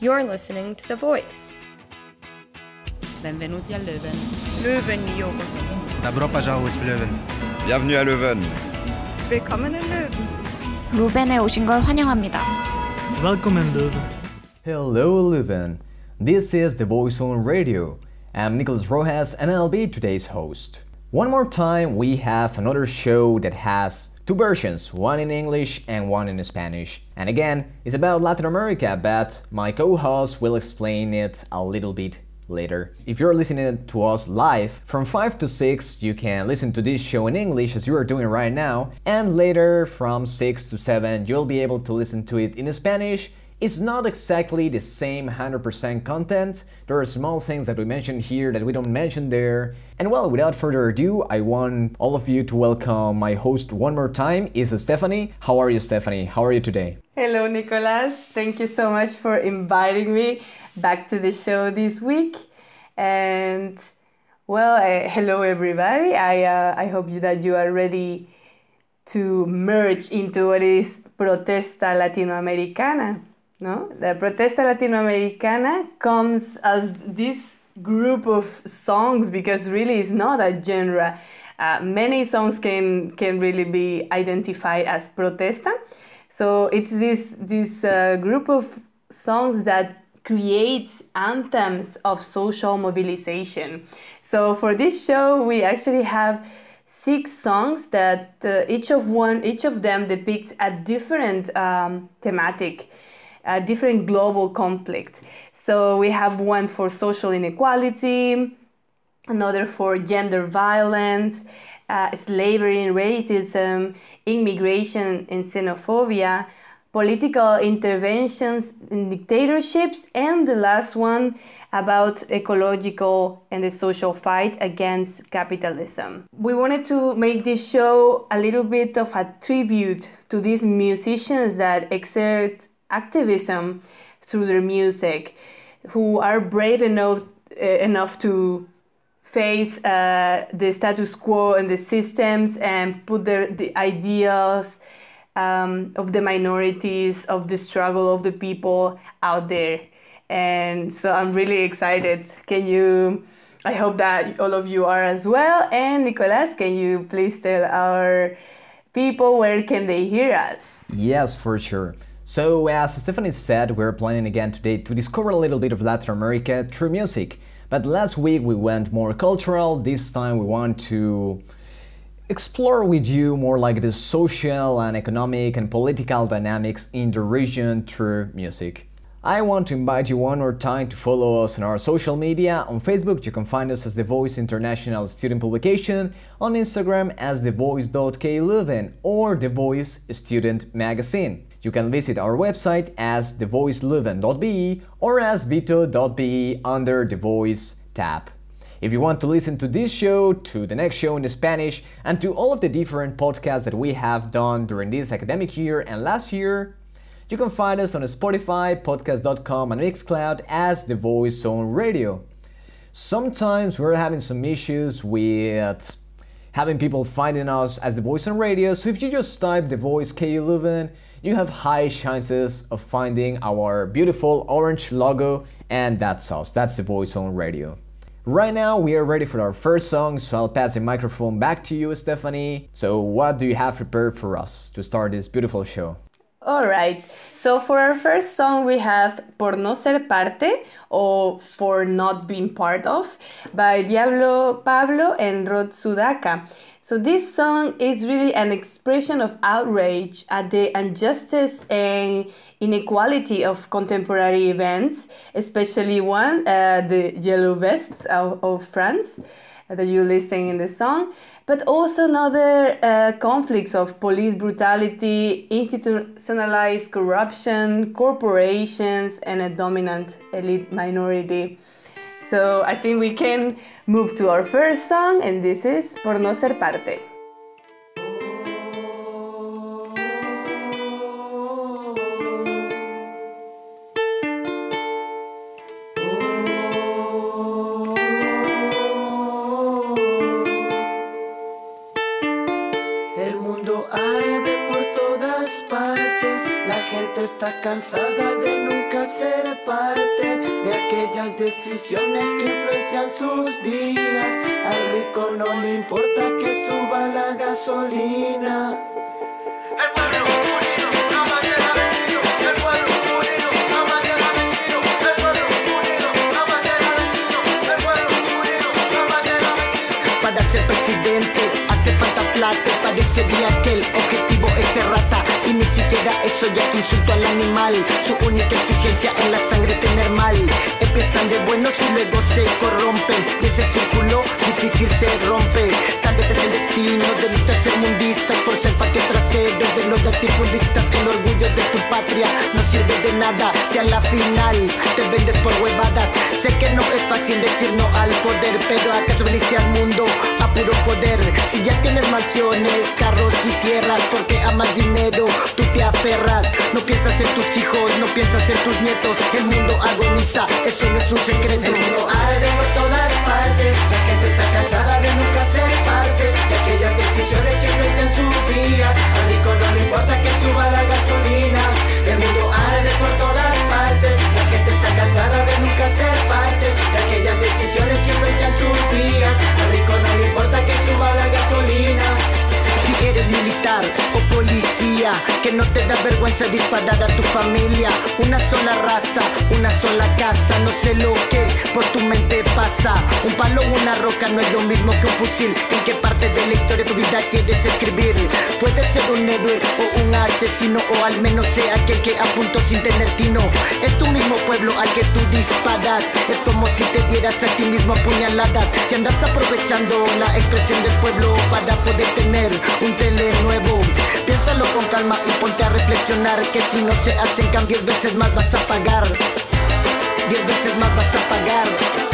You're listening to The Voice. Benvenuti a Leuven. Leuven, Jure. Добро пожаловать в Лeuven. Bienvenue à Leuven. Willkommen in Leuven. 루벤에 오신 걸 환영합니다. Welcome in Leuven. Hello Leuven. This is The Voice on Radio. I'm Nicolas Rojas and I'll be today's host. One more time, we have another show that has two versions, one in English and one in Spanish. And again, it's about Latin America, but my co host will explain it a little bit later. If you're listening to us live, from 5 to 6, you can listen to this show in English as you are doing right now, and later from 6 to 7, you'll be able to listen to it in Spanish. It's not exactly the same 100% content. There are small things that we mentioned here that we don't mention there. And well, without further ado, I want all of you to welcome my host one more time. Is Stephanie. How are you, Stephanie? How are you today? Hello, Nicolas. Thank you so much for inviting me back to the show this week. And well, uh, hello everybody. I uh, I hope you, that you are ready to merge into what is Protesta Latinoamericana. No, the Protesta Latinoamericana comes as this group of songs because really it's not a genre. Uh, many songs can can really be identified as protesta. So it's this this uh, group of songs that creates anthems of social mobilization. So for this show, we actually have six songs that uh, each of one each of them depicts a different um, thematic, a different global conflict. So we have one for social inequality, another for gender violence, uh, slavery and racism, immigration and xenophobia, political interventions in dictatorships, and the last one about ecological and the social fight against capitalism. We wanted to make this show a little bit of a tribute to these musicians that exert activism through their music, who are brave enough uh, enough to face uh, the status quo and the systems and put their the ideals um, of the minorities, of the struggle of the people out there. And so I'm really excited. Can you? I hope that all of you are as well. And Nicolas, can you please tell our people where can they hear us? Yes, for sure. So, as Stephanie said, we're planning again today to discover a little bit of Latin America through music. But last week we went more cultural. This time we want to explore with you more like the social and economic and political dynamics in the region through music. I want to invite you one more time to follow us on our social media. On Facebook, you can find us as The Voice International Student Publication, on Instagram as thevoice.kleuven or The Voice Student Magazine. You can visit our website as thevoiceleuven.be or as veto.be under The Voice tab. If you want to listen to this show, to the next show in Spanish, and to all of the different podcasts that we have done during this academic year and last year, you can find us on Spotify, podcast.com, and Mixcloud as The Voice on Radio. Sometimes we're having some issues with having people finding us as The Voice on Radio, so if you just type The Voice KU Leuven, you have high chances of finding our beautiful orange logo, and that's us. That's The Voice on Radio. Right now, we are ready for our first song, so I'll pass the microphone back to you, Stephanie. So, what do you have prepared for us to start this beautiful show? All right. So for our first song, we have Por no ser parte or For not being part of by Diablo Pablo and Rod Sudaka. So this song is really an expression of outrage at the injustice and inequality of contemporary events, especially one, uh, the Yellow Vests of, of France that you listen in the song, but also another uh, conflicts of police brutality, institutionalized corruption, corporations, and a dominant elite minority. So I think we can move to our first song, and this is Por no ser parte. El mundo arde por todas partes, la gente está cansada de nunca ser parte de aquellas decisiones sus días. Eso ya que insulto al animal. Su única exigencia en la sangre tener mal. Empiezan de buenos y luego se corrompen. Y ese círculo difícil se rompe. Tal vez es el destino de los tercermundistas por ser patio trasero de los latifundistas. El orgullo de tu patria no sirve de nada. Si a la final te vendes por huevadas. Sé que no es fácil decir no al poder, pero acaso viniste al mundo a puro joder. Si ya tienes mansiones, carros y tierras, porque amas dinero, tú te aferras. No piensas en tus hijos, no piensas en tus nietos. El mundo agoniza, eso no es un secreto. El mundo arde por todas partes. La gente está cansada de nunca ser de aquellas decisiones que influencian sus vidas. Al rico no le importa que suba la gasolina. El mundo arde por todas partes. La gente está cansada de nunca ser parte de aquellas decisiones que influencian sus vidas. Al rico no le importa que suba la gasolina. Si eres militar o policía, que no te da vergüenza disparar a tu familia. Una sola raza, una sola casa, no sé lo que por tu mente Un palo o una roca no es lo mismo que un fusil. ¿En qué parte de la historia de tu vida quieres escribir? Puedes ser un héroe o un asesino, o al menos sea aquel que apuntó sin tener tino. Es tu mismo pueblo al que tú disparas. Es como si te dieras a ti mismo puñaladas. Si andas aprovechando la expresión del pueblo para poder tener un tele nuevo. Piénsalo con calma y ponte a reflexionar que si no se hacen cambios, veces más vas a pagar. Diez veces más vas a pagar.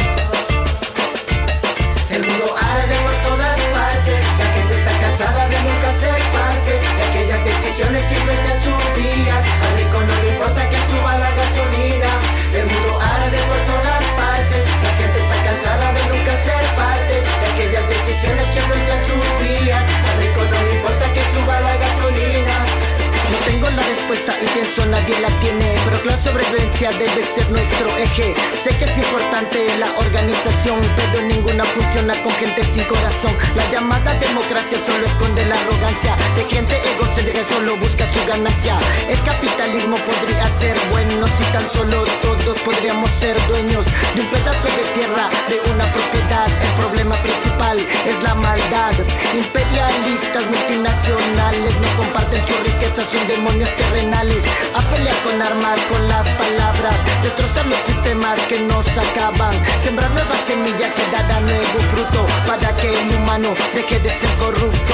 Respuesta y pienso nadie la tiene Pero la sobrevivencia debe ser nuestro eje. Sé que es importante la organización Pero ninguna funciona con gente sin corazón. La llamada democracia solo esconde la arrogancia De gente egocéntrica que solo busca su ganancia. El capitalismo podría ser bueno Si tan solo todos podríamos ser dueños De un pedazo de tierra, de una propiedad. El problema principal es la maldad. Imperialistas multinacionales no comparten su riqueza son demonios terrenales A pelear con armas, con las palabras Destrozar los sistemas que nos acaban Sembrar que nuevo fruto Para que el humano deje de ser corrupto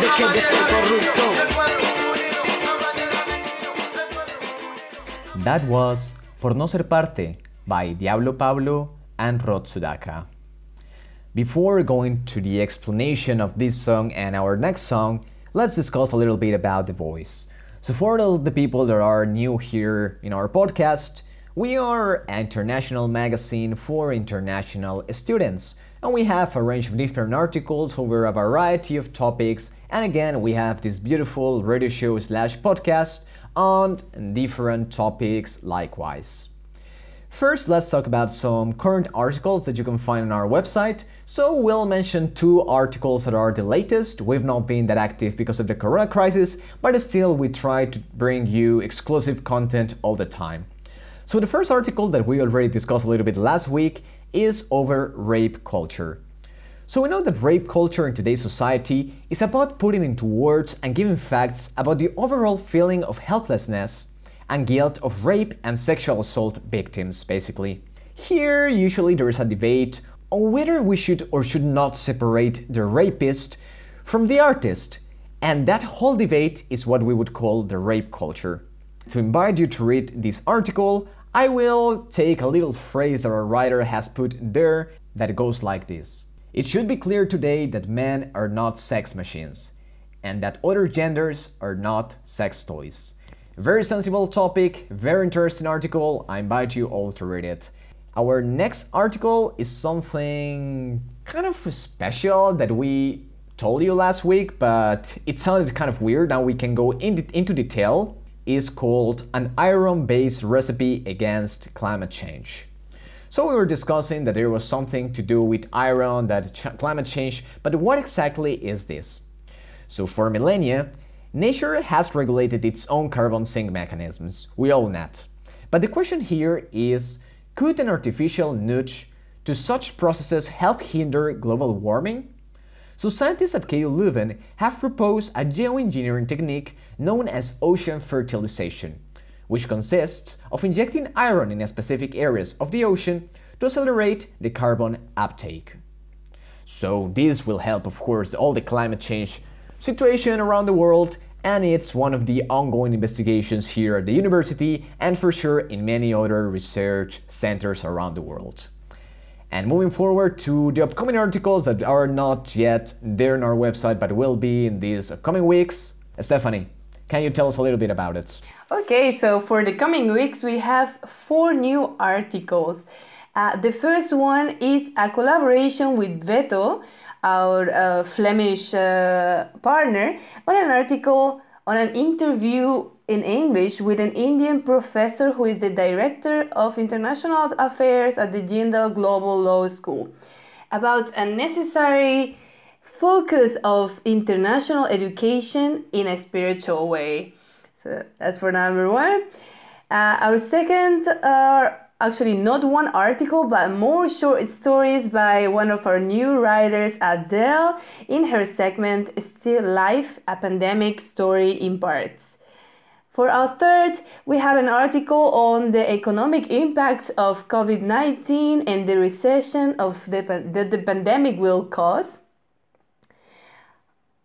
Deje de ser corrupto That was Por no ser parte by Diablo Pablo and Rod Sudaka. Before going to the explanation of this song and our next song, let's discuss a little bit about The Voice. So, for all the people that are new here in our podcast, we are an international magazine for international students, and we have a range of different articles over a variety of topics. And again, we have this beautiful radio show slash podcast on different topics likewise. First, let's talk about some current articles that you can find on our website. So, we'll mention two articles that are the latest. We've not been that active because of the corona crisis, but still, we try to bring you exclusive content all the time. So, the first article that we already discussed a little bit last week is over rape culture. So, we know that rape culture in today's society is about putting into words and giving facts about the overall feeling of helplessness and guilt of rape and sexual assault victims, basically. Here, usually, there is a debate on whether we should or should not separate the rapist from the artist, and that whole debate is what we would call the rape culture. To invite you to read this article, I will take a little phrase that our writer has put there that goes like this It should be clear today that men are not sex machines, and that other genders are not sex toys. Very sensible topic, very interesting article. I invite you all to read it. Our next article is something kind of special that we told you last week, but it sounded kind of weird. Now we can go in, into detail. is called An Iron Based Recipe Against Climate Change. So we were discussing that there was something to do with iron, that ch- climate change, but what exactly is this? So for millennia, nature has regulated its own carbon sink mechanisms. We all know that. But the question here is could an artificial nudge to such processes help hinder global warming? So scientists at KU Leuven have proposed a geoengineering technique known as ocean fertilization, which consists of injecting iron in specific areas of the ocean to accelerate the carbon uptake. So this will help of course all the climate change situation around the world and it's one of the ongoing investigations here at the university and for sure in many other research centers around the world. And moving forward to the upcoming articles that are not yet there on our website but will be in these upcoming weeks. Stephanie, can you tell us a little bit about it? Okay, so for the coming weeks, we have four new articles. Uh, the first one is a collaboration with Veto, our uh, Flemish uh, partner, on an article on an interview in English with an Indian professor who is the director of international affairs at the Jindal Global Law School about a necessary focus of international education in a spiritual way. So that's for number one. Uh, our second are actually not one article, but more short stories by one of our new writers, Adele, in her segment Still Life, a Pandemic Story in Parts. For our third, we have an article on the economic impacts of COVID 19 and the recession of the, that the pandemic will cause.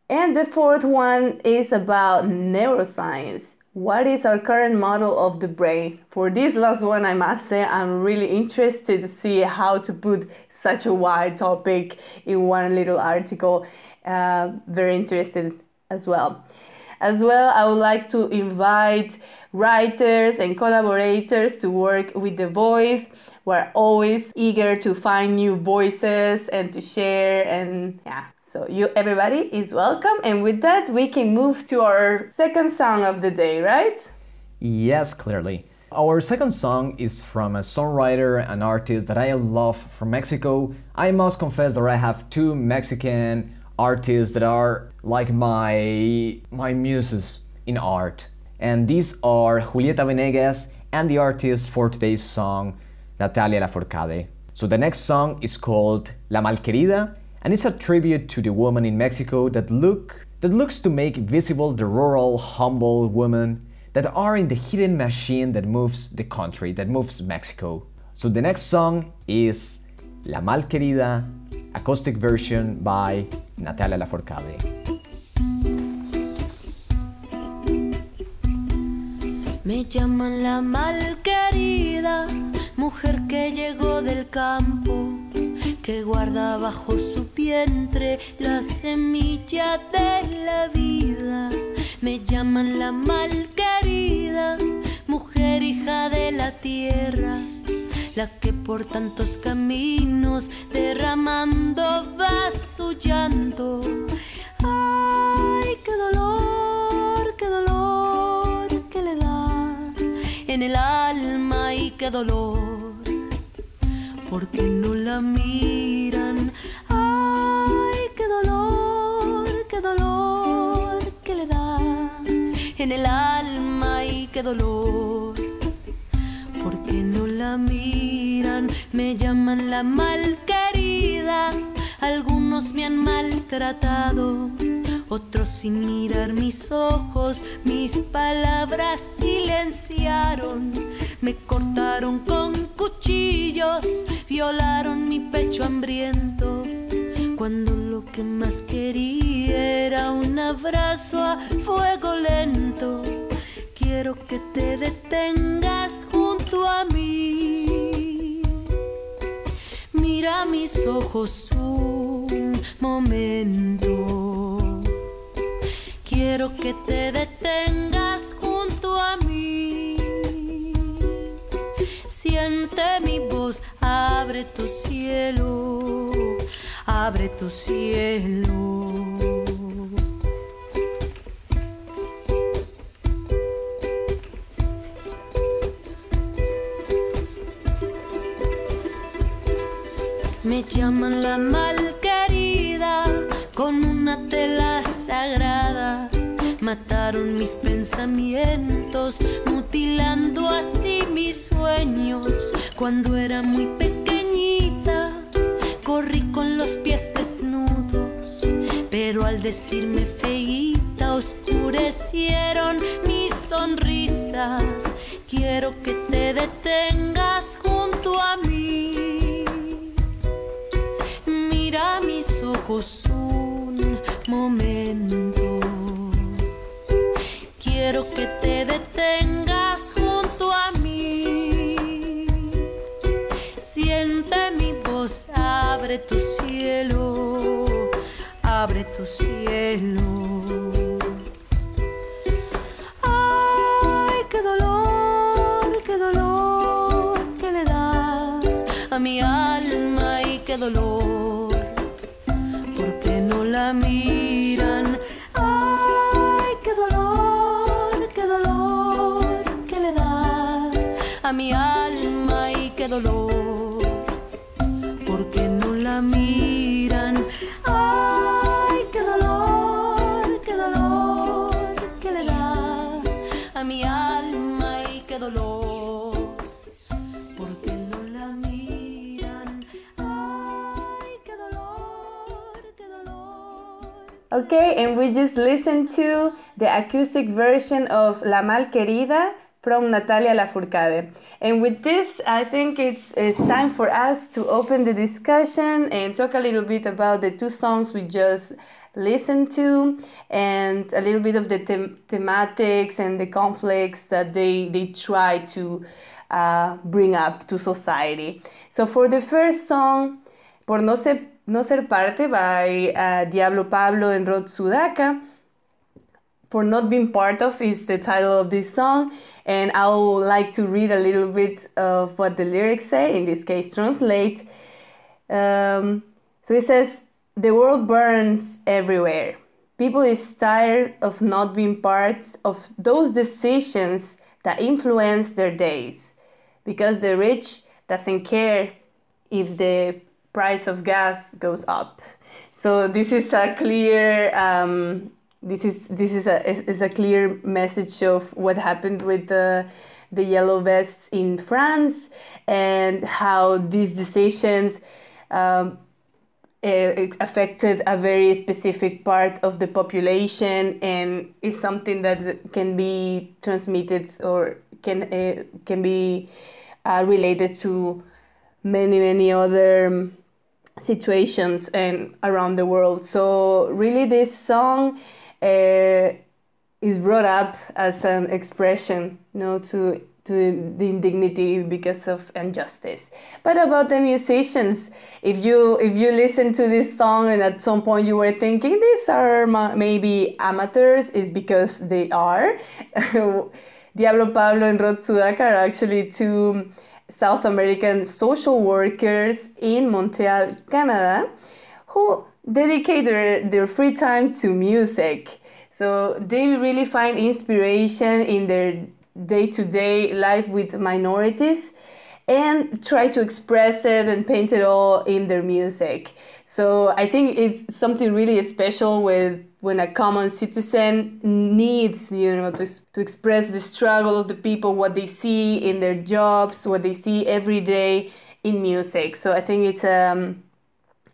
And the fourth one is about neuroscience. What is our current model of the brain? For this last one, I must say I'm really interested to see how to put such a wide topic in one little article. Uh, very interested as well. As well, I would like to invite writers and collaborators to work with The Voice. We're always eager to find new voices and to share and yeah, so you everybody is welcome and with that we can move to our second song of the day, right? Yes, clearly. Our second song is from a songwriter and artist that I love from Mexico. I must confess that I have two Mexican artists that are like my my muses in art. And these are Julieta Venegas and the artist for today's song, Natalia Lafourcade. So the next song is called La Malquerida and it's a tribute to the woman in Mexico that look that looks to make visible the rural, humble women that are in the hidden machine that moves the country, that moves Mexico. So the next song is La Malquerida, acoustic version by Natalia Lafourcade. Me llaman la malquerida, mujer que llegó del campo que guarda bajo su vientre la semilla de la vida. Me llaman la malquerida, mujer hija de la tierra, la que por tantos caminos derramando va su llanto. Ay, qué dolor, qué dolor que le da en el alma y qué dolor porque no la miran. Ay, qué dolor, qué dolor que le da en el alma y qué dolor. Porque no la miran, me llaman la malquerida. Algunos me han maltratado, otros sin mirar mis ojos, mis palabras silenciaron, me cortaron con cuchillos, violaron mi pecho hambriento. Cuando lo que más quería era un abrazo a fuego lento, quiero que te detengas junto a mí. Mira mis ojos un momento. Quiero que te detengas junto a mí. Siente mi voz, abre tu cielo, abre tu cielo. Me llaman la malquerida con una Mataron mis pensamientos, mutilando así mis sueños. Cuando era muy pequeñita, corrí con los pies desnudos, pero al decirme feíta, oscurecieron mis sonrisas. Quiero que te detengas junto a mí. Mira mis ojos un momento. Okay, and we just listened to the acoustic version of La Malquerida from Natalia Lafourcade. And with this, I think it's, it's time for us to open the discussion and talk a little bit about the two songs we just listened to and a little bit of the them- thematics and the conflicts that they, they try to uh, bring up to society. So for the first song, Por no ser, no ser parte by uh, Diablo Pablo and Rod Sudaka. For not being part of is the title of this song, and I would like to read a little bit of what the lyrics say. In this case, translate. Um, so it says, "The world burns everywhere. People is tired of not being part of those decisions that influence their days, because the rich doesn't care if the price of gas goes up. So this is a clear um, this is this is a is a clear message of what happened with the the yellow vests in France and how these decisions um, eh, affected a very specific part of the population and is something that can be transmitted or can uh, can be uh, related to many many other situations and around the world. So really this song uh, is brought up as an expression you know to to the indignity because of injustice. But about the musicians if you if you listen to this song and at some point you were thinking these are maybe amateurs is because they are. Diablo pablo and rod are actually two South American social workers in Montreal, Canada, who dedicate their, their free time to music. So they really find inspiration in their day to day life with minorities and try to express it and paint it all in their music. So I think it's something really special with when a common citizen needs, you know, to, to express the struggle of the people, what they see in their jobs, what they see every day in music. So I think it's um,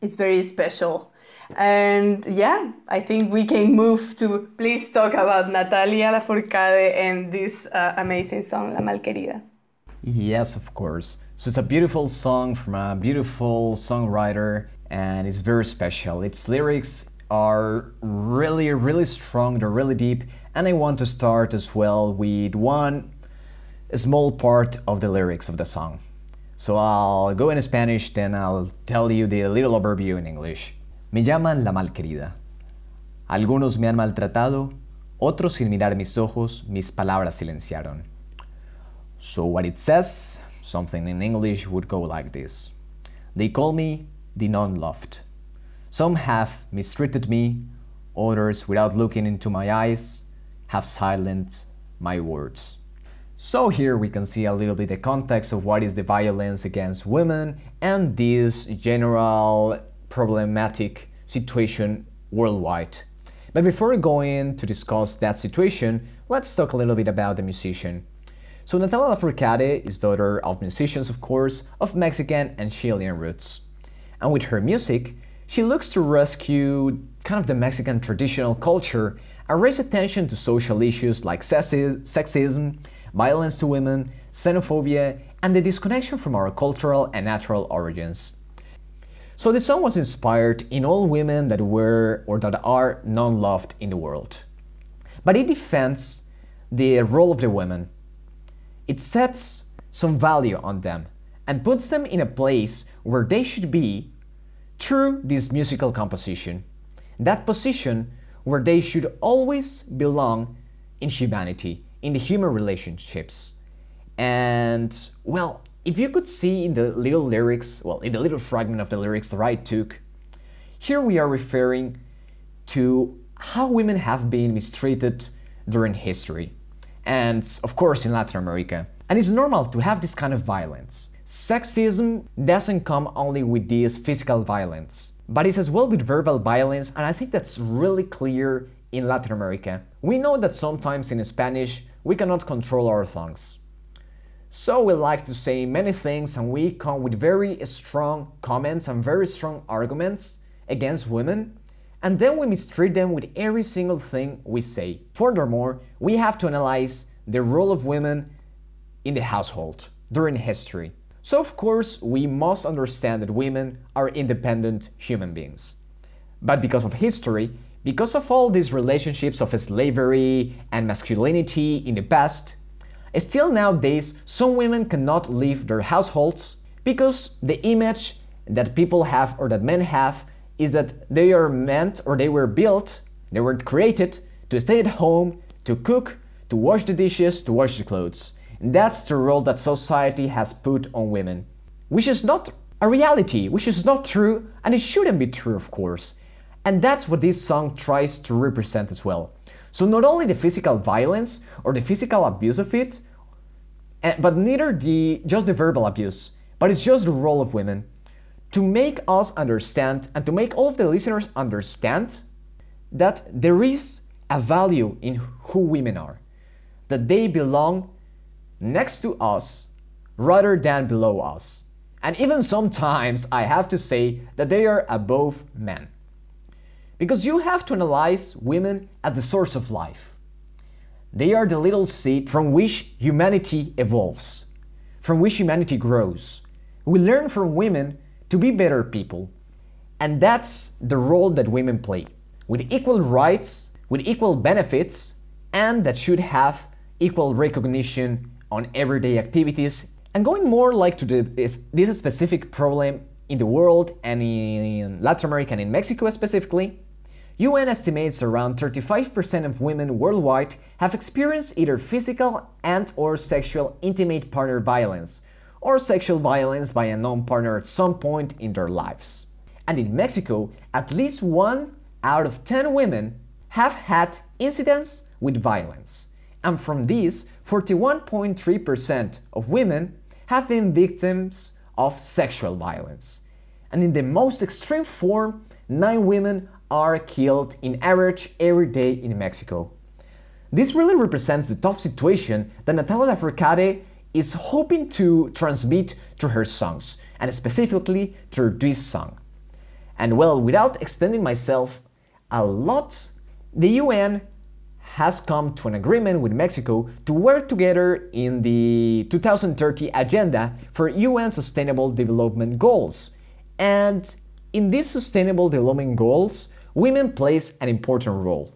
it's very special. And yeah, I think we can move to please talk about Natalia Lafourcade and this uh, amazing song, La Malquerida. Yes, of course. So it's a beautiful song from a beautiful songwriter and it's very special. Its lyrics are really, really strong, they're really deep, and I want to start as well with one small part of the lyrics of the song. So I'll go in Spanish, then I'll tell you the little overview in English. Me llaman la malquerida. Algunos me han maltratado, otros sin mirar mis ojos, mis palabras silenciaron. So what it says, something in English would go like this. They call me the non-loved. Some have mistreated me, others without looking into my eyes have silenced my words. So here we can see a little bit the context of what is the violence against women and this general problematic situation worldwide. But before going to discuss that situation, let's talk a little bit about the musician. So Natalia Lafourcade is daughter of musicians, of course, of Mexican and Chilean roots. And with her music, she looks to rescue kind of the Mexican traditional culture and raise attention to social issues like sexism, violence to women, xenophobia, and the disconnection from our cultural and natural origins. So the song was inspired in all women that were or that are non-loved in the world. But it defends the role of the women. It sets some value on them and puts them in a place where they should be through this musical composition. That position where they should always belong in humanity, in the human relationships. And, well, if you could see in the little lyrics, well, in the little fragment of the lyrics that I took, here we are referring to how women have been mistreated during history, and of course in Latin America. And it's normal to have this kind of violence. Sexism doesn't come only with this physical violence, but it's as well with verbal violence, and I think that's really clear in Latin America. We know that sometimes in Spanish we cannot control our tongues. So we like to say many things and we come with very strong comments and very strong arguments against women, and then we mistreat them with every single thing we say. Furthermore, we have to analyze the role of women in the household during history. So, of course, we must understand that women are independent human beings. But because of history, because of all these relationships of slavery and masculinity in the past, still nowadays some women cannot leave their households because the image that people have or that men have is that they are meant or they were built, they were created to stay at home, to cook, to wash the dishes, to wash the clothes. That's the role that society has put on women, which is not a reality, which is not true, and it shouldn't be true, of course. And that's what this song tries to represent as well. So, not only the physical violence or the physical abuse of it, eh, but neither the just the verbal abuse, but it's just the role of women to make us understand and to make all of the listeners understand that there is a value in who women are, that they belong next to us rather than below us. And even sometimes I have to say that they are above men. Because you have to analyze women as the source of life. They are the little seed from which humanity evolves, from which humanity grows. We learn from women to be better people. And that's the role that women play, with equal rights, with equal benefits, and that should have equal recognition on everyday activities and going more like to the, this, this specific problem in the world and in Latin America and in Mexico specifically, UN estimates around 35% of women worldwide have experienced either physical and or sexual intimate partner violence or sexual violence by a non-partner at some point in their lives. And in Mexico, at least 1 out of 10 women have had incidents with violence. And from these, 41.3% of women have been victims of sexual violence. And in the most extreme form, 9 women are killed in average every day in Mexico. This really represents the tough situation that Natalia Lafourcade is hoping to transmit through her songs, and specifically through this song. And well, without extending myself a lot, the UN has come to an agreement with Mexico to work together in the 2030 agenda for UN Sustainable Development Goals. And in these Sustainable Development Goals, women plays an important role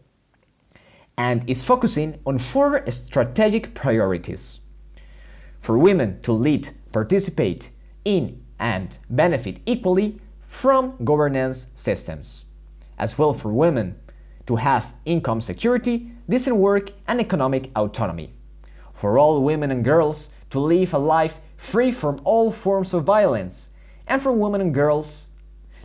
and is focusing on four strategic priorities. For women to lead, participate in, and benefit equally from governance systems, as well for women to have income security, decent work, and economic autonomy. For all women and girls to live a life free from all forms of violence, and for women and girls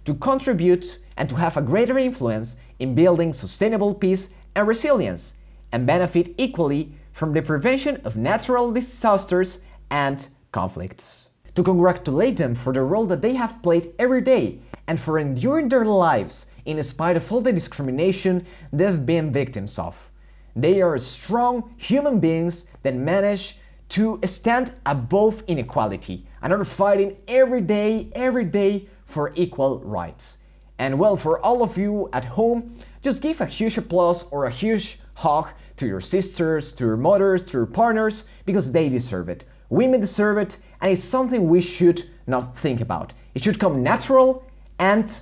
to contribute and to have a greater influence in building sustainable peace and resilience, and benefit equally from the prevention of natural disasters and conflicts. To congratulate them for the role that they have played every day and for enduring their lives in spite of all the discrimination they've been victims of. They are strong human beings that manage to stand above inequality and are fighting every day, every day for equal rights. And well, for all of you at home, just give a huge applause or a huge hug to your sisters, to your mothers, to your partners, because they deserve it. Women deserve it, and it's something we should not think about. It should come natural, and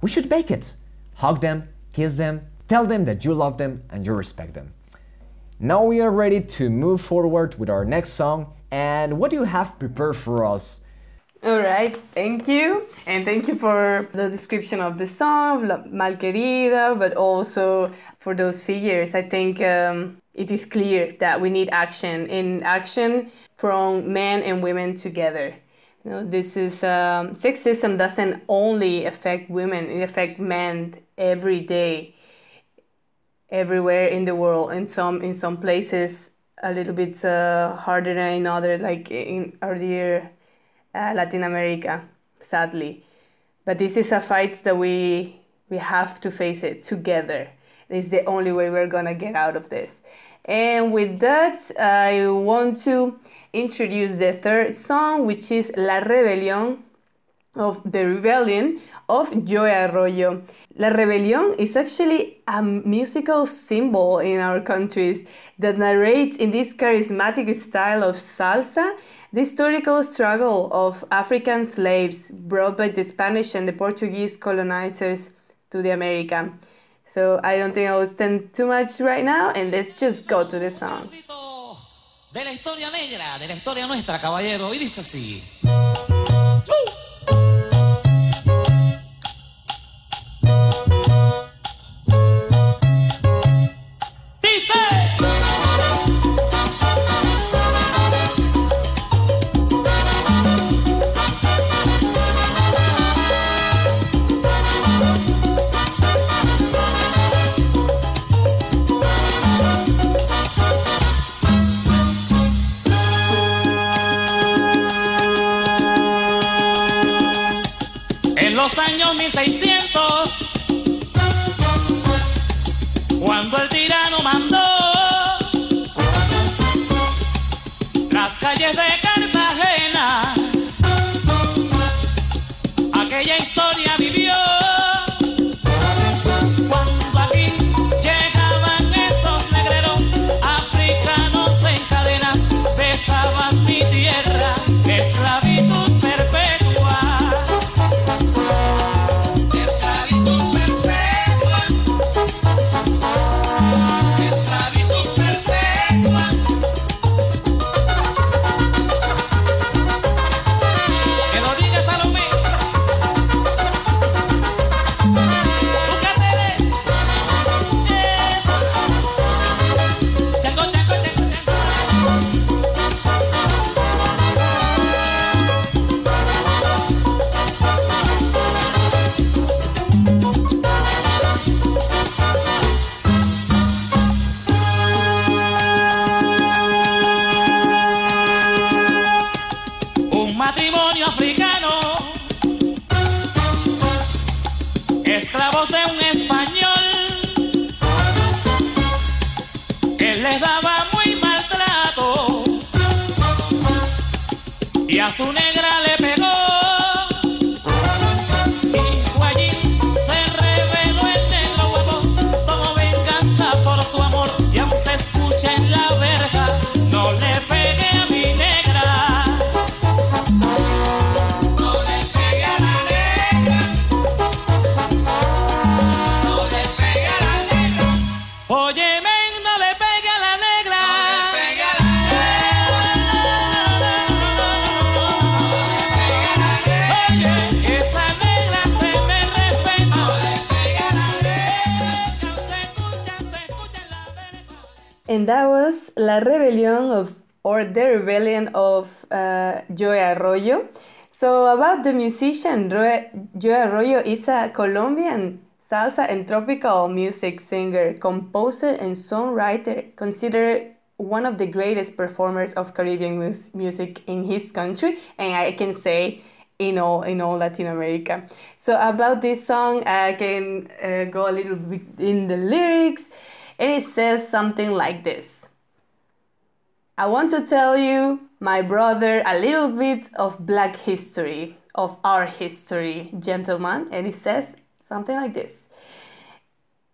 we should make it. Hug them, kiss them, tell them that you love them and you respect them. Now we are ready to move forward with our next song. And what do you have prepared for us? All right, thank you. And thank you for the description of the song, Malquerida, but also for those figures. I think um, it is clear that we need action, in action from men and women together. You know, this is um, sexism doesn't only affect women; it affects men every day everywhere in the world. In some in some places a little bit uh, harder than in other like in our dear uh, latin america sadly. But this is a fight that we we have to face it together. It's the only way we're gonna get out of this. And with that i want to introduce the third song which is la rebelión of the rebellion of Joey Arroyo. La Rebelión is actually a musical symbol in our countries that narrates in this charismatic style of salsa the historical struggle of African slaves brought by the Spanish and the Portuguese colonizers to the America. So I don't think I will spend too much right now and let's just go to the song. De la historia negra, de la historia nuestra, caballero, y dice así. 1600, cuando el tirano mandó las calles de about the musician, Joey Arroyo is a Colombian salsa and tropical music singer, composer, and songwriter considered one of the greatest performers of Caribbean mus- music in his country, and I can say in all in all Latin America. So about this song, I can uh, go a little bit in the lyrics, and it says something like this. I want to tell you, my brother, a little bit of black history, of our history, gentlemen. And he says something like this.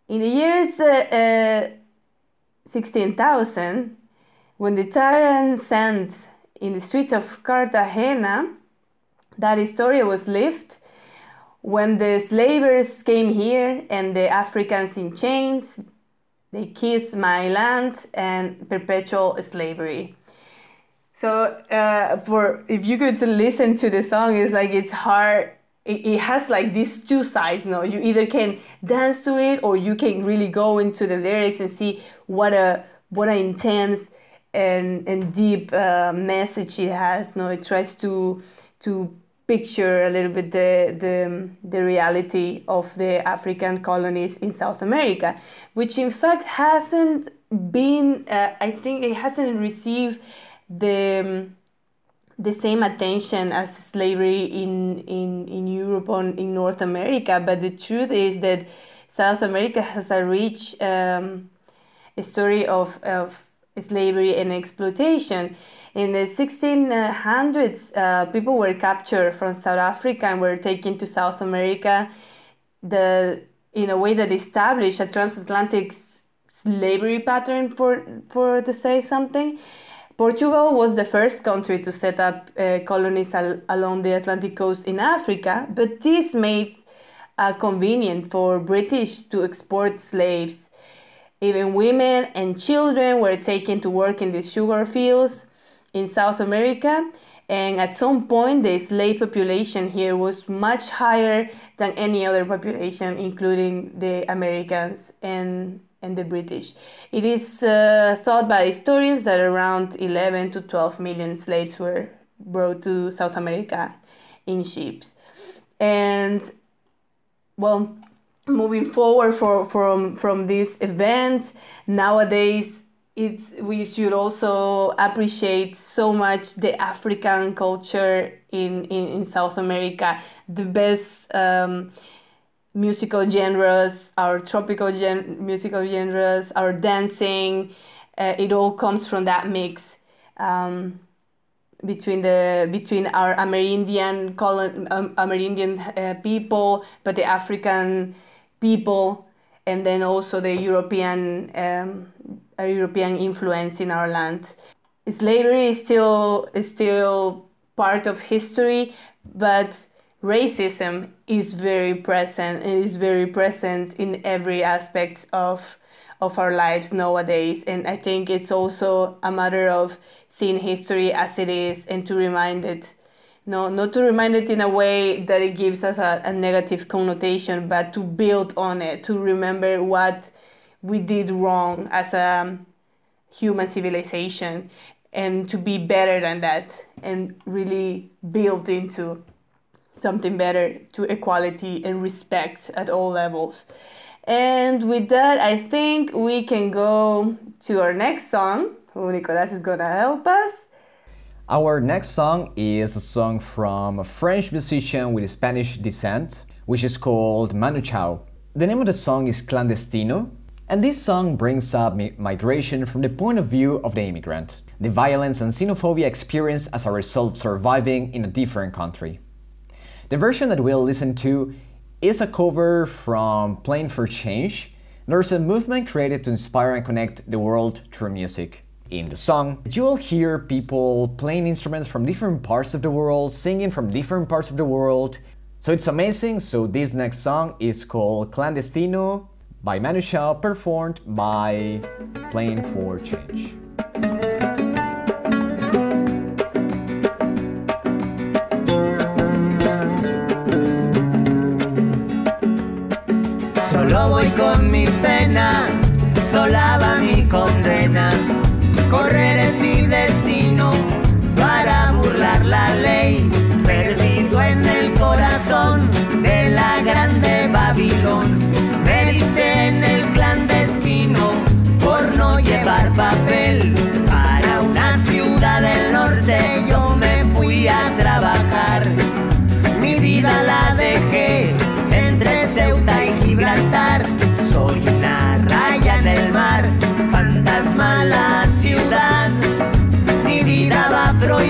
In the years uh, uh, 16,000, when the tyrant sent in the streets of Cartagena, that Historia was lived when the slavers came here and the Africans in chains, they kiss my land and perpetual slavery. So uh, for if you could listen to the song, it's like it's hard. It, it has like these two sides. You know, you either can dance to it or you can really go into the lyrics and see what a what an intense and and deep uh, message it has. You no, know, it tries to to picture a little bit the, the, the reality of the African colonies in South America, which in fact hasn't been, uh, I think it hasn't received the, the same attention as slavery in, in, in Europe or in North America. But the truth is that South America has a rich um, story of, of slavery and exploitation in the 1600s, uh, people were captured from South Africa and were taken to South America. The in a way that established a transatlantic slavery pattern, for for to say something. Portugal was the first country to set up uh, colonies al- along the Atlantic coast in Africa, but this made uh, convenient for British to export slaves. Even women and children were taken to work in the sugar fields in South America. And at some point, the slave population here was much higher than any other population, including the Americans and, and the British. It is uh, thought by historians that around 11 to 12 million slaves were brought to South America in ships. And well, moving forward for, from, from this event, nowadays it's we should also appreciate so much the African culture in, in, in South America. The best um, musical genres, our tropical gen- musical genres, our dancing, uh, it all comes from that mix um, between the between our Amerindian colon, um, Amerindian uh, people, but the African people, and then also the European um, a European influence in our land. Slavery is still is still part of history, but racism is very present and is very present in every aspect of of our lives nowadays. And I think it's also a matter of seeing history as it is and to remind it. No, not to remind it in a way that it gives us a, a negative connotation, but to build on it, to remember what we did wrong as a human civilization and to be better than that and really build into something better to equality and respect at all levels. And with that, I think we can go to our next song, who Nicolas is gonna help us. Our next song is a song from a French musician with Spanish descent, which is called Manu Chao. The name of the song is Clandestino, and this song brings up migration from the point of view of the immigrant, the violence and xenophobia experienced as a result of surviving in a different country. The version that we'll listen to is a cover from Playing for Change. There's a movement created to inspire and connect the world through music. In the song, you will hear people playing instruments from different parts of the world, singing from different parts of the world. So it's amazing. So this next song is called Clandestino by Manu Chao, performed by Playing for Change.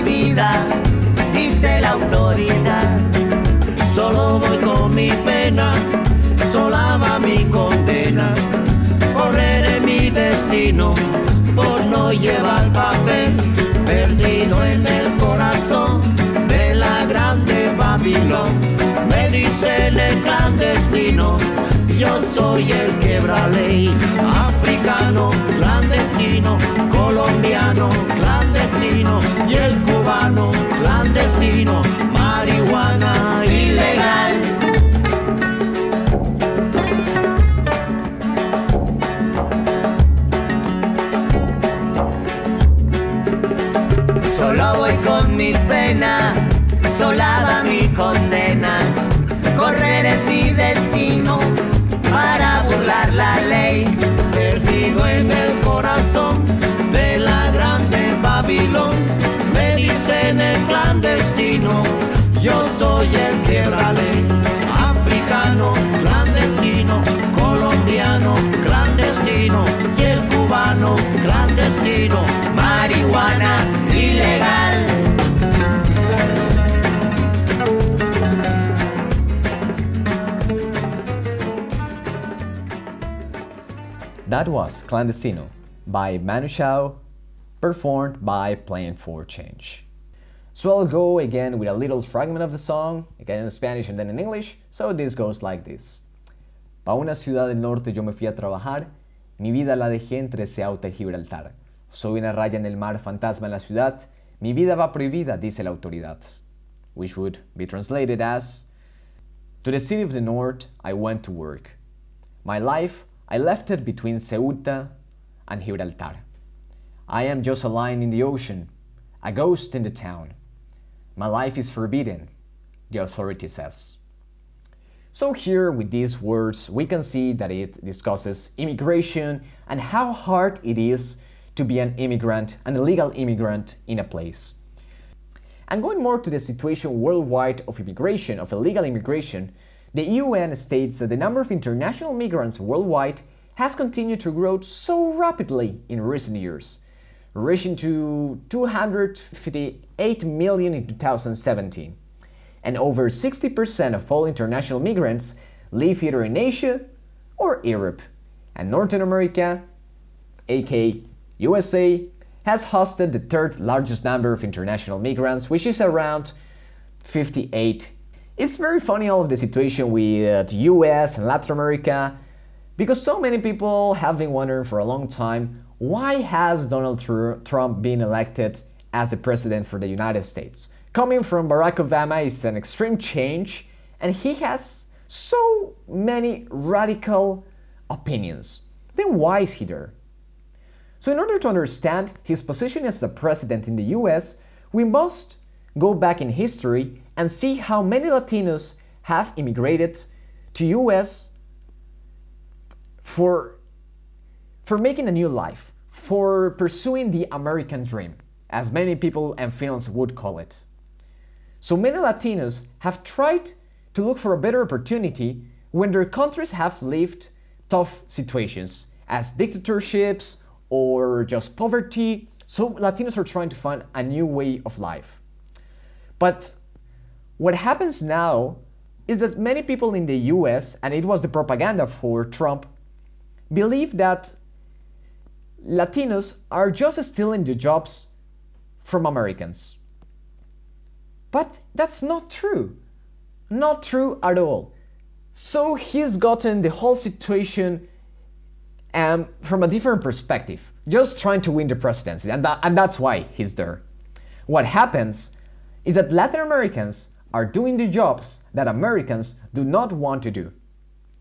Vida, dice la autoridad. Solo voy con mi pena, sola va mi condena. Correré mi destino por no llevar papel, perdido en el corazón de la grande Babilón. Me dicen el clandestino, yo soy el quebra ley, africano, clandestino, colombiano, clandestino y el cubano, clandestino, marihuana ilegal. Solo voy con mis penas, sola va mi clandestino, yo soy el quiebra ley. Africano, clandestino, colombiano, clandestino y el cubano, clandestino, marihuana ilegal. That was Clandestino by Manu Chao, performed by Playing for Change. So I'll go again with a little fragment of the song, again in Spanish and then in English, so this goes like this. Pa una ciudad del norte yo me fui a trabajar, mi vida la dejé entre Ceuta y Gibraltar. Soy una raya en el mar, fantasma en la ciudad, mi vida va prohibida, dice la autoridad. Which would be translated as To the city of the north I went to work. My life I left it between Ceuta and Gibraltar. I am just a line in the ocean, a ghost in the town. My life is forbidden, the authority says. So, here with these words, we can see that it discusses immigration and how hard it is to be an immigrant, an illegal immigrant in a place. And going more to the situation worldwide of immigration, of illegal immigration, the UN states that the number of international migrants worldwide has continued to grow so rapidly in recent years, reaching to 258 million in 2017. And over 60% of all international migrants live either in Asia or Europe. And Northern America, aka USA, has hosted the third largest number of international migrants, which is around 58. It's very funny all of the situation with the US and Latin America because so many people have been wondering for a long time why has Donald Tr- Trump been elected as the president for the United States? Coming from Barack Obama is an extreme change and he has so many radical opinions. Then why is he there? So, in order to understand his position as a president in the US, we must go back in history and see how many Latinos have immigrated to US for for making a new life, for pursuing the American dream, as many people and films would call it. So many Latinos have tried to look for a better opportunity when their countries have lived tough situations, as dictatorships or just poverty. So Latinos are trying to find a new way of life. But what happens now is that many people in the US, and it was the propaganda for Trump, believe that Latinos are just stealing the jobs from Americans. But that's not true. Not true at all. So he's gotten the whole situation um, from a different perspective, just trying to win the presidency, and, that, and that's why he's there. What happens is that Latin Americans are doing the jobs that Americans do not want to do.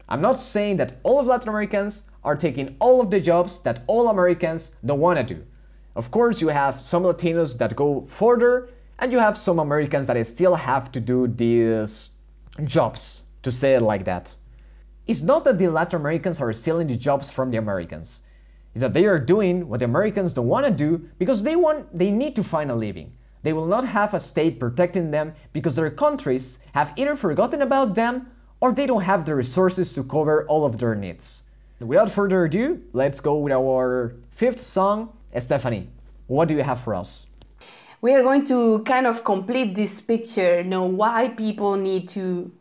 I'm not saying that all of Latin Americans are taking all of the jobs that all Americans don't want to do. Of course, you have some Latinos that go further, and you have some Americans that still have to do these jobs, to say it like that. It's not that the Latin Americans are stealing the jobs from the Americans. It's that they are doing what the Americans don't want to do because they want they need to find a living. They will not have a state protecting them because their countries have either forgotten about them or they don't have the resources to cover all of their needs. Without further ado, let's go with our fifth song, Stephanie. What do you have for us? we are going to kind of complete this picture, know why people need to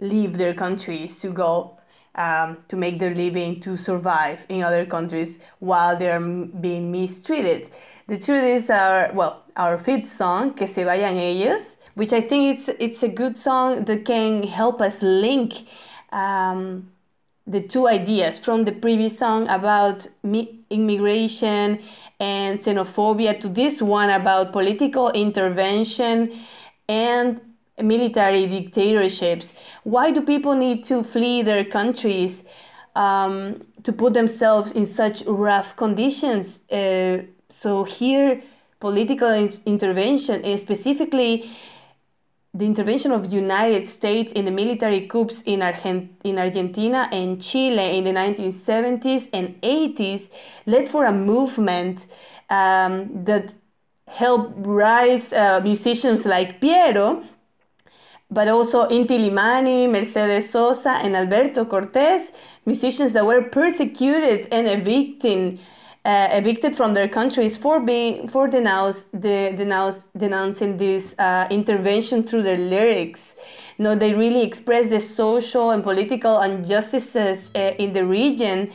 leave their countries to go um, to make their living, to survive in other countries while they're being mistreated. The truth is, our well, our fifth song, "Que se vayan ellos," which I think it's it's a good song that can help us link um, the two ideas from the previous song about mi- immigration and xenophobia to this one about political intervention and military dictatorships. Why do people need to flee their countries um, to put themselves in such rough conditions? Uh, so here, political in- intervention, and specifically the intervention of the United States in the military coups in, Argent- in Argentina and Chile in the 1970s and 80s led for a movement um, that helped rise uh, musicians like Piero, but also Inti Illimani, Mercedes Sosa, and Alberto Cortés, musicians that were persecuted and evicting uh, evicted from their countries for being for denounce the denounce denouncing this uh, intervention through their lyrics. No, they really express the social and political injustices uh, in the region,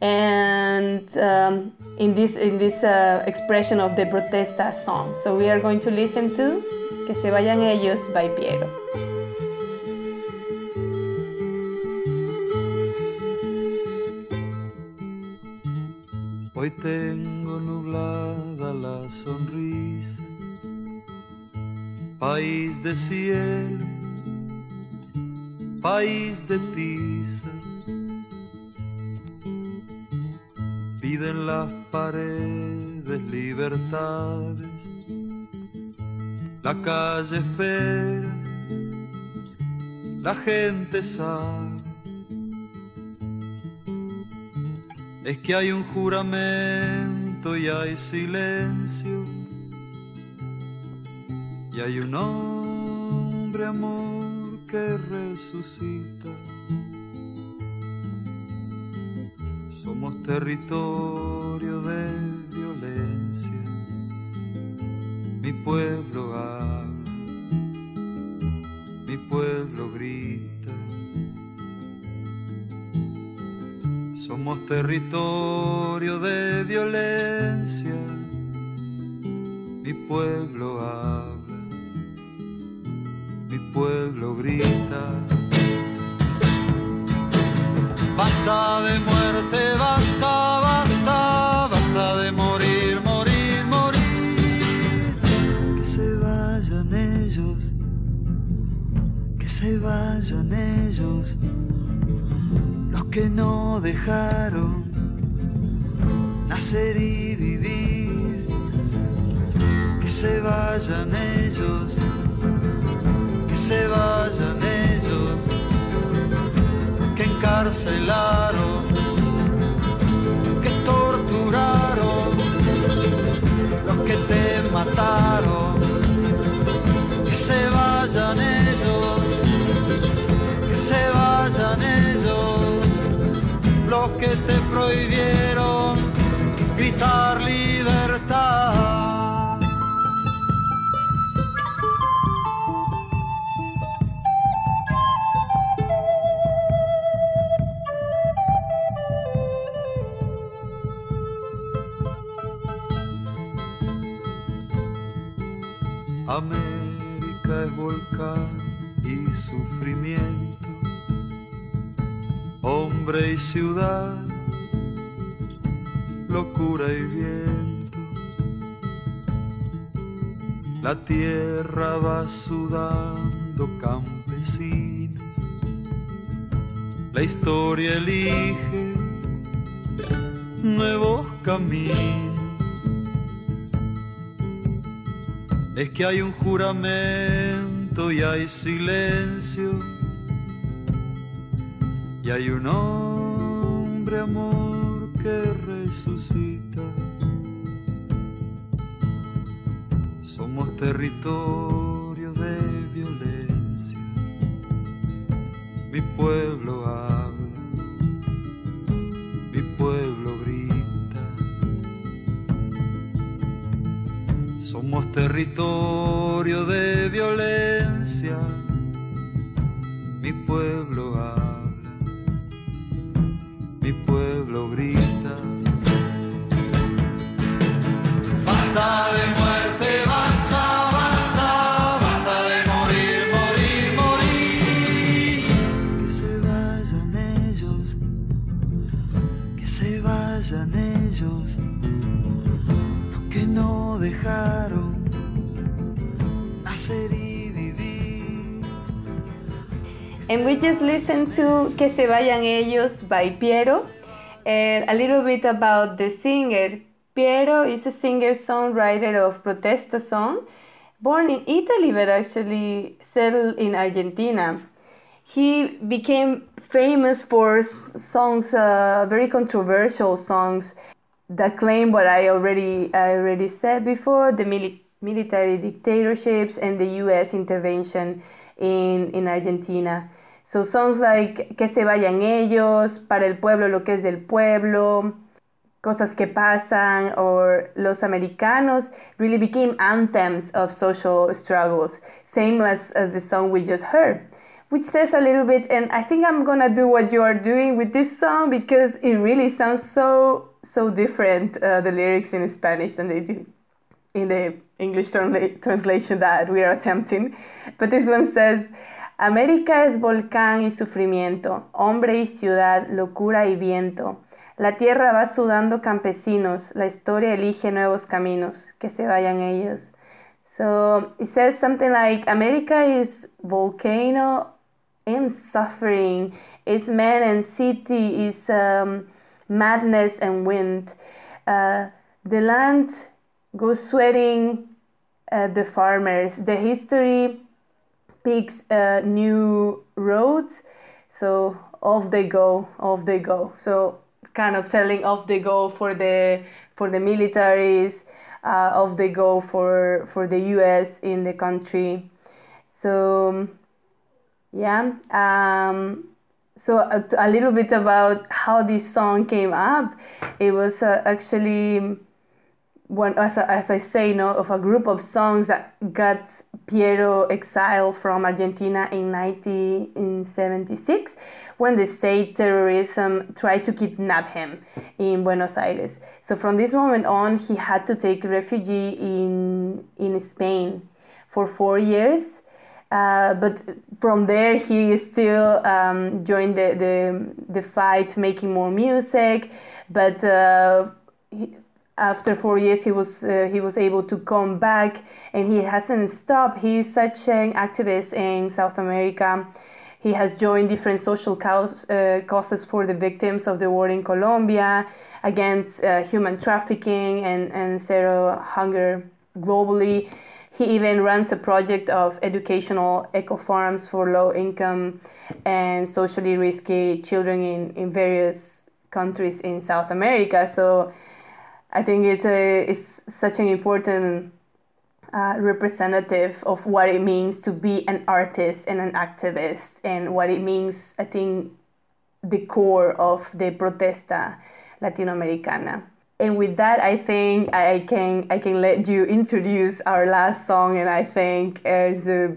and um, in this in this uh, expression of the protesta song. So we are going to listen to "Que se vayan ellos" by Piero. Hoy tengo nublada la sonrisa, país de cielo, país de tiza. Piden las paredes libertades, la calle espera, la gente sabe. Es que hay un juramento y hay silencio y hay un hombre amor que resucita. Somos territorio de violencia, mi pueblo habla, mi pueblo grita. Somos territorio de violencia, mi pueblo habla, mi pueblo grita. Basta de muerte, basta, basta, basta de morir, morir, morir. Que se vayan ellos, que se vayan ellos los que no dejaron nacer y vivir, que se vayan ellos, que se vayan ellos, que encarcelaron, que torturaron, los que te mataron, que se vayan ellos, que se vayan ellos. los que te prohibieron gritar libertad. Y ciudad, locura y viento. La tierra va sudando campesinos, la historia elige nuevos caminos. Es que hay un juramento y hay silencio y hay un hombre amor que resucita. Somos territorio de violencia. Mi pueblo habla, mi pueblo grita. Somos territorio And we just listened to Que se vayan ellos by Piero and a little bit about the singer. Piero is a singer-songwriter of protesta song, born in Italy but actually settled in Argentina. He became famous for songs, uh, very controversial songs that claim what I already I already said before: the mili- military dictatorships and the U.S. intervention in in Argentina. So songs like Que se vayan ellos, Para el pueblo lo que es del pueblo, Cosas que pasan, or Los Americanos really became anthems of social struggles, same as, as the song we just heard, which says a little bit, and I think I'm gonna do what you are doing with this song because it really sounds so, so different, uh, the lyrics in Spanish than they do in the English translation that we are attempting. But this one says, América es volcán y sufrimiento, hombre y ciudad, locura y viento. La tierra va sudando campesinos, la historia elige nuevos caminos, que se vayan ellos. So it says something like America is volcano and suffering, it's man and city, is um, madness and wind. Uh, the land goes sweating uh, the farmers. The history picks uh, new roads, so off they go, off they go. So kind of telling off they go for the for the militaries, uh, off they go for for the U.S. in the country. So yeah. Um, so a, a little bit about how this song came up. It was uh, actually one, as, I- as I say, know, of a group of songs that got Piero exiled from Argentina in 1976 when the state terrorism tried to kidnap him in Buenos Aires. So from this moment on, he had to take refugee in in Spain for four years. Uh, but from there, he still um, joined the, the, the fight, making more music. But uh, he, after four years, he was uh, he was able to come back, and he hasn't stopped. he's such an activist in South America. He has joined different social uh, causes for the victims of the war in Colombia, against uh, human trafficking and, and zero hunger globally. He even runs a project of educational eco farms for low income and socially risky children in, in various countries in South America. So I think it's, a, it's such an important uh, representative of what it means to be an artist and an activist and what it means, I think, the core of the protesta latinoamericana. And with that, I think I can I can let you introduce our last song, and I think is the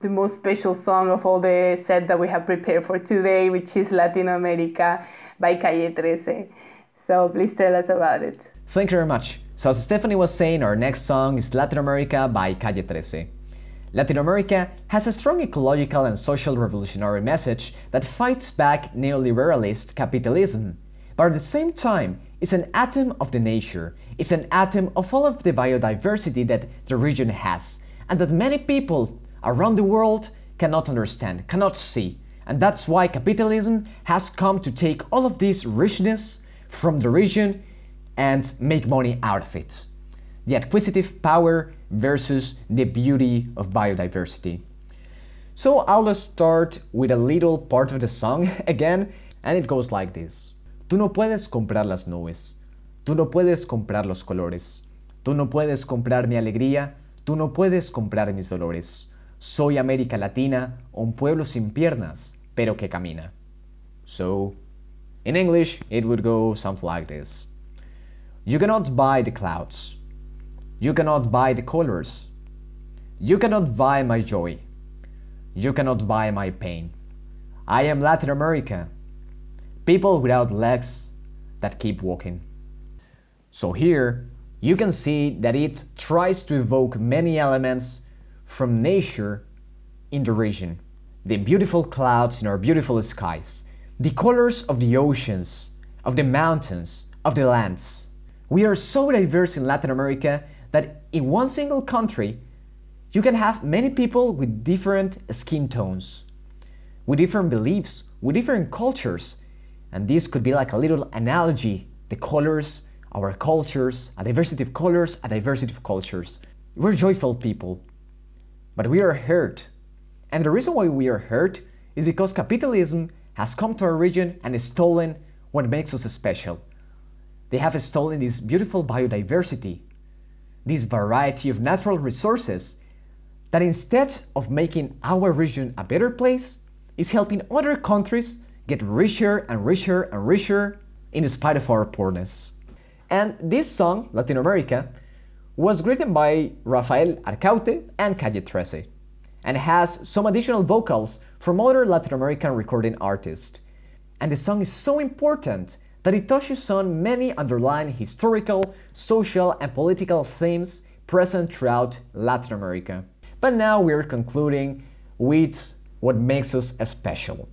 the most special song of all the set that we have prepared for today, which is Latino America by Calle 13. So please tell us about it. Thank you very much. So as Stephanie was saying, our next song is Latin America by Calle 13. Latin America has a strong ecological and social revolutionary message that fights back neoliberalist capitalism, but at the same time is an atom of the nature, is an atom of all of the biodiversity that the region has, and that many people around the world cannot understand, cannot see. And that's why capitalism has come to take all of this richness from the region and make money out of it. The acquisitive power versus the beauty of biodiversity. So I'll just start with a little part of the song again, and it goes like this. Tú no puedes comprar las nubes, tú no puedes comprar los colores, tú no puedes comprar mi alegría, tú no puedes comprar mis dolores. Soy América Latina, un pueblo sin piernas, pero que camina. So, in English, it would go something like this. You cannot buy the clouds. You cannot buy the colors. You cannot buy my joy. You cannot buy my pain. I am Latin America. People without legs that keep walking. So here you can see that it tries to evoke many elements from nature in the region. The beautiful clouds in our beautiful skies, the colors of the oceans, of the mountains, of the lands. We are so diverse in Latin America that in one single country you can have many people with different skin tones, with different beliefs, with different cultures. And this could be like a little analogy the colors, our cultures, a diversity of colors, a diversity of cultures. We're joyful people, but we are hurt. And the reason why we are hurt is because capitalism has come to our region and stolen what makes us special. They have stolen this beautiful biodiversity, this variety of natural resources that instead of making our region a better place, is helping other countries get richer and richer and richer in spite of our poorness. And this song, Latin America, was written by Rafael Arcaute and Calle 13, and has some additional vocals from other Latin American recording artists. And the song is so important that it touches on many underlying historical, social, and political themes present throughout Latin America. But now we're concluding with what makes us special.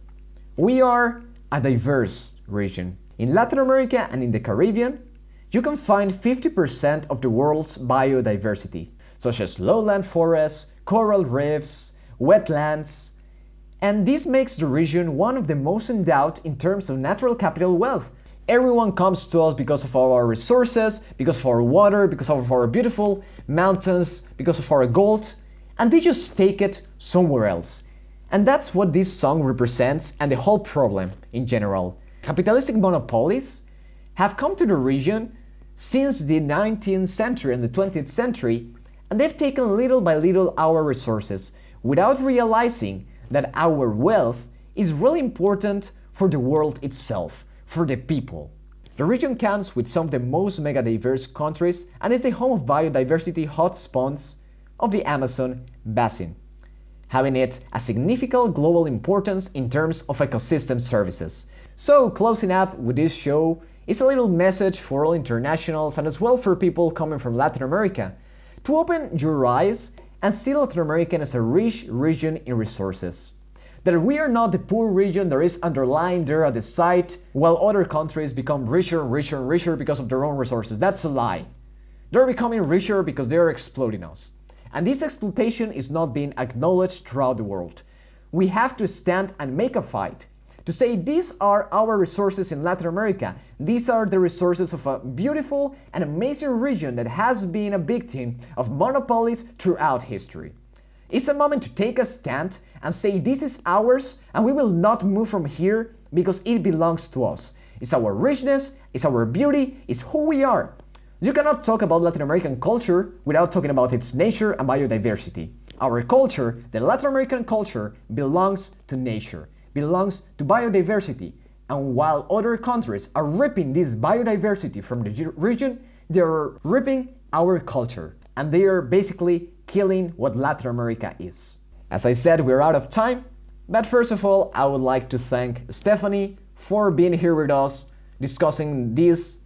We are a diverse region. In Latin America and in the Caribbean, you can find 50% of the world's biodiversity, such as lowland forests, coral reefs, wetlands, and this makes the region one of the most endowed in terms of natural capital wealth. Everyone comes to us because of our resources, because of our water, because of our beautiful mountains, because of our gold, and they just take it somewhere else. And that's what this song represents and the whole problem in general. Capitalistic monopolies have come to the region since the 19th century and the 20th century, and they've taken little by little our resources without realizing that our wealth is really important for the world itself, for the people. The region counts with some of the most mega diverse countries and is the home of biodiversity hotspots of the Amazon basin, having it a significant global importance in terms of ecosystem services. So, closing up with this show is a little message for all internationals and as well for people coming from Latin America to open your eyes and see Latin America as a rich region in resources. That we are not the poor region that is underlying there at the site, while other countries become richer richer richer because of their own resources. That's a lie. They're becoming richer because they are exploiting us. And this exploitation is not being acknowledged throughout the world. We have to stand and make a fight to say these are our resources in Latin America. These are the resources of a beautiful and amazing region that has been a victim of monopolies throughout history. It's a moment to take a stand and say this is ours and we will not move from here because it belongs to us. It's our richness, it's our beauty, it's who we are. You cannot talk about Latin American culture without talking about its nature and biodiversity. Our culture, the Latin American culture, belongs to nature, belongs to biodiversity. And while other countries are ripping this biodiversity from the region, they are ripping our culture. And they are basically killing what Latin America is. As I said, we're out of time. But first of all, I would like to thank Stephanie for being here with us discussing these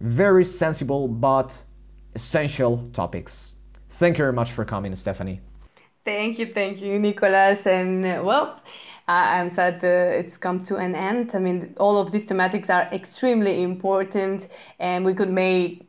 very sensible but essential topics. Thank you very much for coming, Stephanie. Thank you, thank you, Nicolas. And well, I'm sad uh, it's come to an end. I mean, all of these thematics are extremely important, and we could make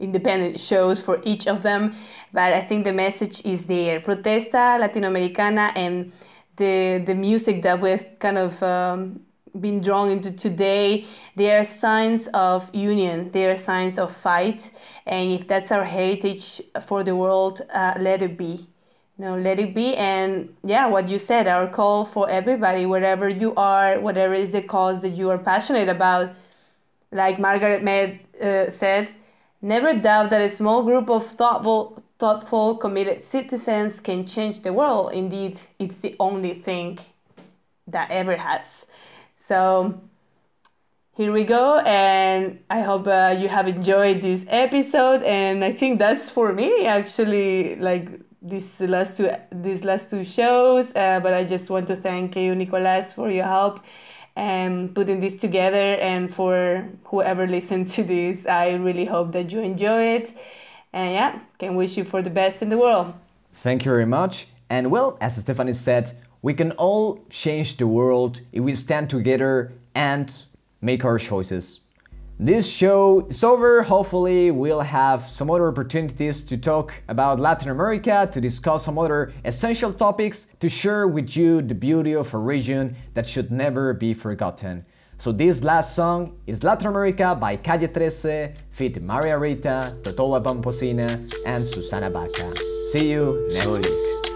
independent shows for each of them. But I think the message is there. Protesta Latinoamericana and the the music that we've kind of um, been drawn into today, they are signs of union, they are signs of fight. And if that's our heritage for the world, uh, let it be. Know, let it be. And yeah, what you said, our call for everybody, wherever you are, whatever is the cause that you are passionate about. Like Margaret Mead uh, said, never doubt that a small group of thoughtful, thoughtful, committed citizens can change the world. Indeed, it's the only thing that ever has. So here we go, and I hope uh, you have enjoyed this episode. And I think that's for me actually like these last two these last two shows. Uh, but I just want to thank you, Nicolas, for your help and putting this together, and for whoever listened to this. I really hope that you enjoy it, and yeah, can wish you for the best in the world. Thank you very much. And well, as Stephanie said, we can all change the world if we stand together and make our choices. This show is over. Hopefully, we'll have some other opportunities to talk about Latin America, to discuss some other essential topics, to share with you the beauty of a region that should never be forgotten. So, this last song is Latin America by Calle 13, feat Maria Rita, Totó la Momposina, and Susana Baca. See you next week.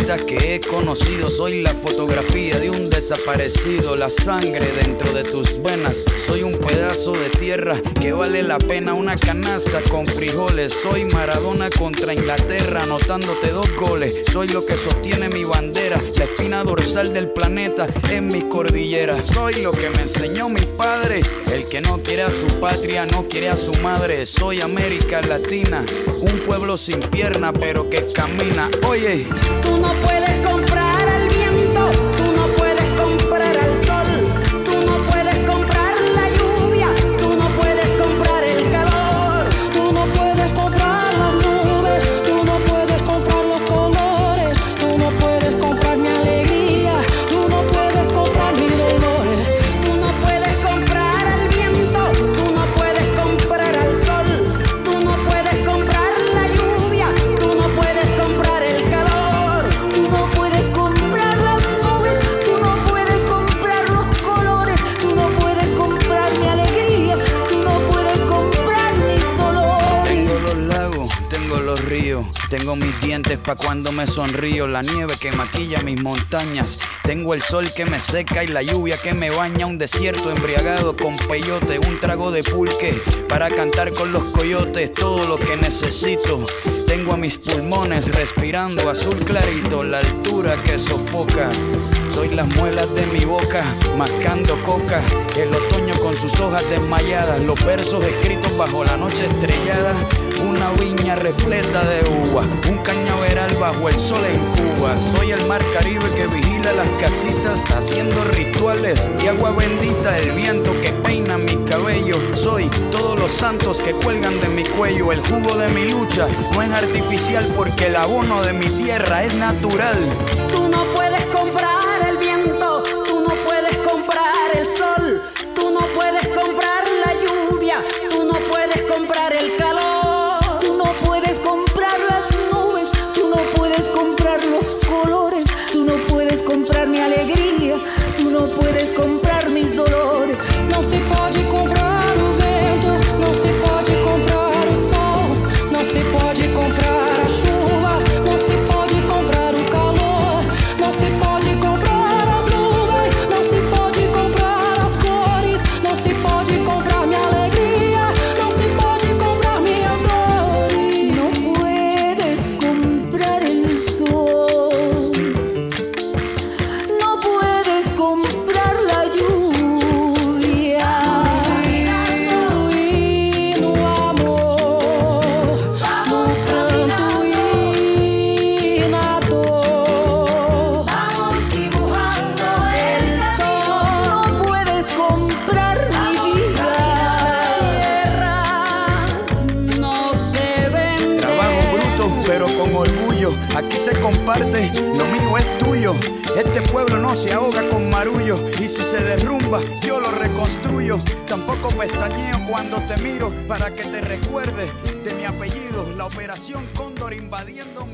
que he conocido, soy la fotografía de un desaparecido. La sangre dentro de tus venas, soy un pedazo de tierra que vale la pena una canasta con frijoles. Soy Maradona contra Inglaterra, anotándote dos goles. Soy lo que sostiene mi bandera, la espina dorsal del planeta en mis cordilleras. Soy lo que me enseñó mi padre, el que no quiere a su patria, no quiere a su madre. Soy América Latina, un pueblo sin pierna pero que camina. Oye, Tú no puedes tengo mis dientes pa' cuando me sonrío, la nieve que maquilla mis montañas, tengo el sol que me seca y la lluvia que me baña, un desierto embriagado con peyote, un trago de pulque para cantar con los coyotes, todo lo que necesito. Tengo a mis pulmones respirando azul clarito, la altura que sofoca. Soy las muelas de mi boca, mascando coca. El otoño con sus hojas desmayadas, los versos escritos bajo la noche estrellada. Una viña repleta de uva, un cañaveral bajo el sol en Cuba. Soy el mar Caribe que vigila las casitas, haciendo rituales y agua bendita. El viento que peina mi cabello. Soy todos los santos que cuelgan de mi cuello. El jugo de mi lucha no es artificial porque el abono de mi tierra es natural. Comprar el viento, pestañeo cuando te miro para que te recuerde de mi apellido. La operación Cóndor invadiendo